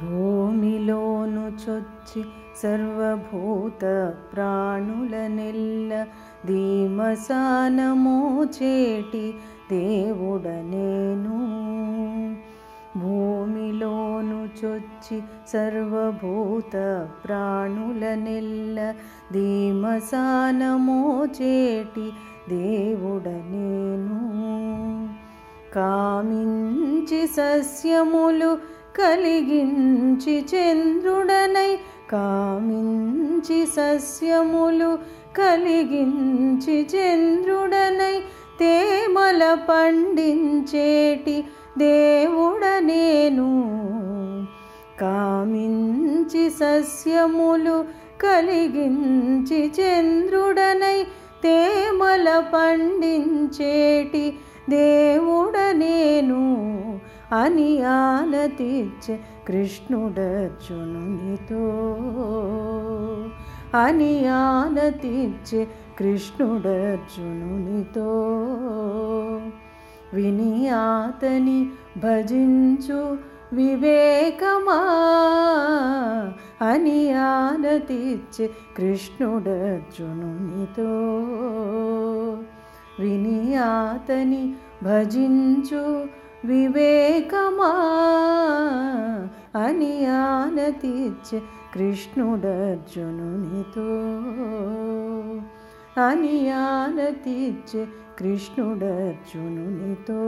భూమిలోను చొచ్చి సర్వభూత ప్రాణుల నెల్ల ధీమసానమో చేటి దేవుడ నేను భూమిలోను చొచ్చి సర్వభూత ప్రాణుల నెల్ల ధీమసానమో చేటి దేవుడ నేను కామించి సస్యములు కలిగించి చంద్రుడనై కామించి సస్యములు కలిగించి చంద్రుడనై తేమల పండించేటి దేవుడ నేను కామించి సస్యములు కలిగించి చంద్రుడనై తేమల పండించేటి దేవుడ నేను అని ఆనతిచ్చే కృష్ణుడర్జునునితో అని ఆనతిచ్చే కృష్ణుడర్జునునితో విని ఆతని భజించు వివేకమా అని ఆనతిచ్చే కృష్ణుడర్జునునితో విని ఆతని భజించు వివేకమా అని ఆనతిచ్చే కృష్ణుడర్జునునితో అని ఆనతిచ్చే కృష్ణుడర్జునునితో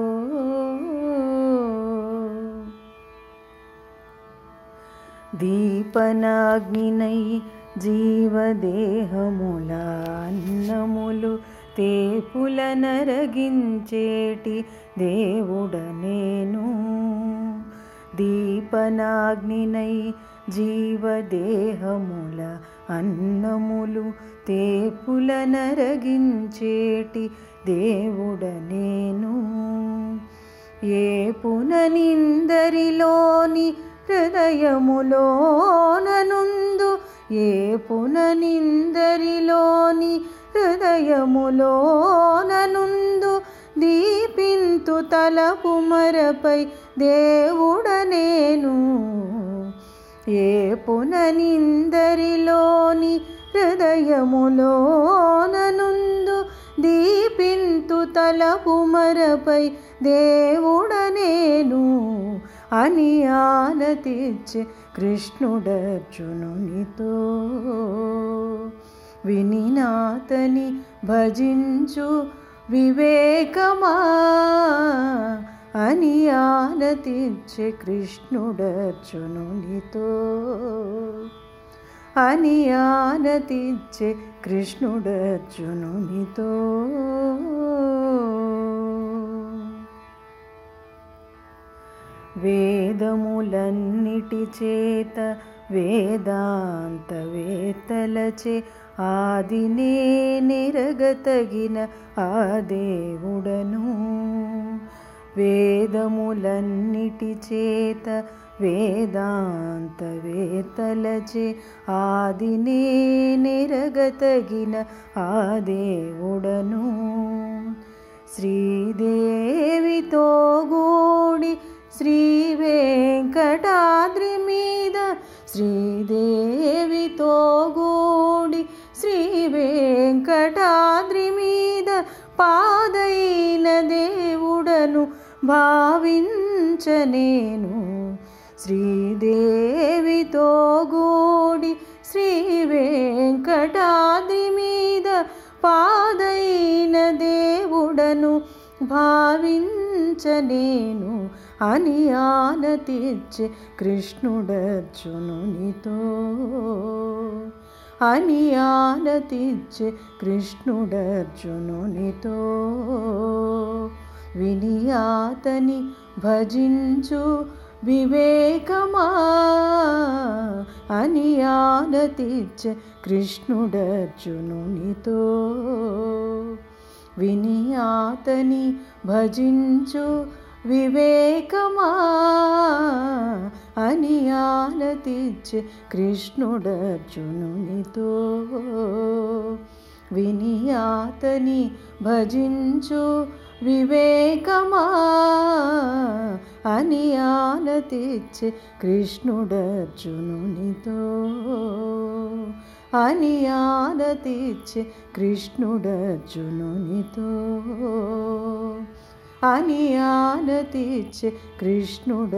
దీపనాగ్నినై జీవదేహముల అన్నములు తేపుల నరగించేటి దేవుడ నేను దీపనాగ్నినై జీవదేహముల అన్నములు తేపుల నరగించేటి దేవుడ నేను ఏ పుననిందరిలోని హృదయములోననుంది ఏ పుననిందరిలోని హృదయములోననుందు దీపింతు తలపు మరపై దేవుడనేను. ఏ పుననిందరిలోని హృదయములోననుందు దీపింతు తలపు మరపై దేవుడనేను. నేను అని ఆనతిచ్చే కృష్ణుడర్జునునితో వినినాతని భజించు వివేకమా అని ఆనతిచ్చే కృష్ణుడర్జునునితో అని ఆనతిచ్చే కృష్ణుడర్జునునితో వేదములన్నిటి చేత వేదాంతవేత్తలచే ఆదినే నిరగతగిన ఆ దేవుడను. వేదములన్నిటి చేత వేదాంతవేత్తలచే ఆదినే నిరగతగిన ఆ దేవుడను. శ్రీదేవితో వెంకటాద్రి మీద పాదైన దేవుడను భావించనేను శ్రీదేవితో గూడి శ్రీ వెంకటాద్రి మీద పాదైన దేవుడను భావించనేను అని ఆనతిచ్చే కృష్ణుడర్జునునితో. అని ఆనతిచ్చే కృష్ణుడర్జునునితో విని ఆతని భజించు వివేకమా అని ఆనతిచ్చే కృష్ణుడర్జునునితో విని ఆతని భజించు వివేకమా అని ఆనతిచ్చే కృష్ణుడర్జునునితో విని ఆతని భజించు వివేకమా అని ఆనతిచ్చే కృష్ణుడర్జునునితో అని ఆనతిచ్చే కృష్ణుడర్జునునితో అని ఆనతిచ్చే కృష్ణుడర్జునునితో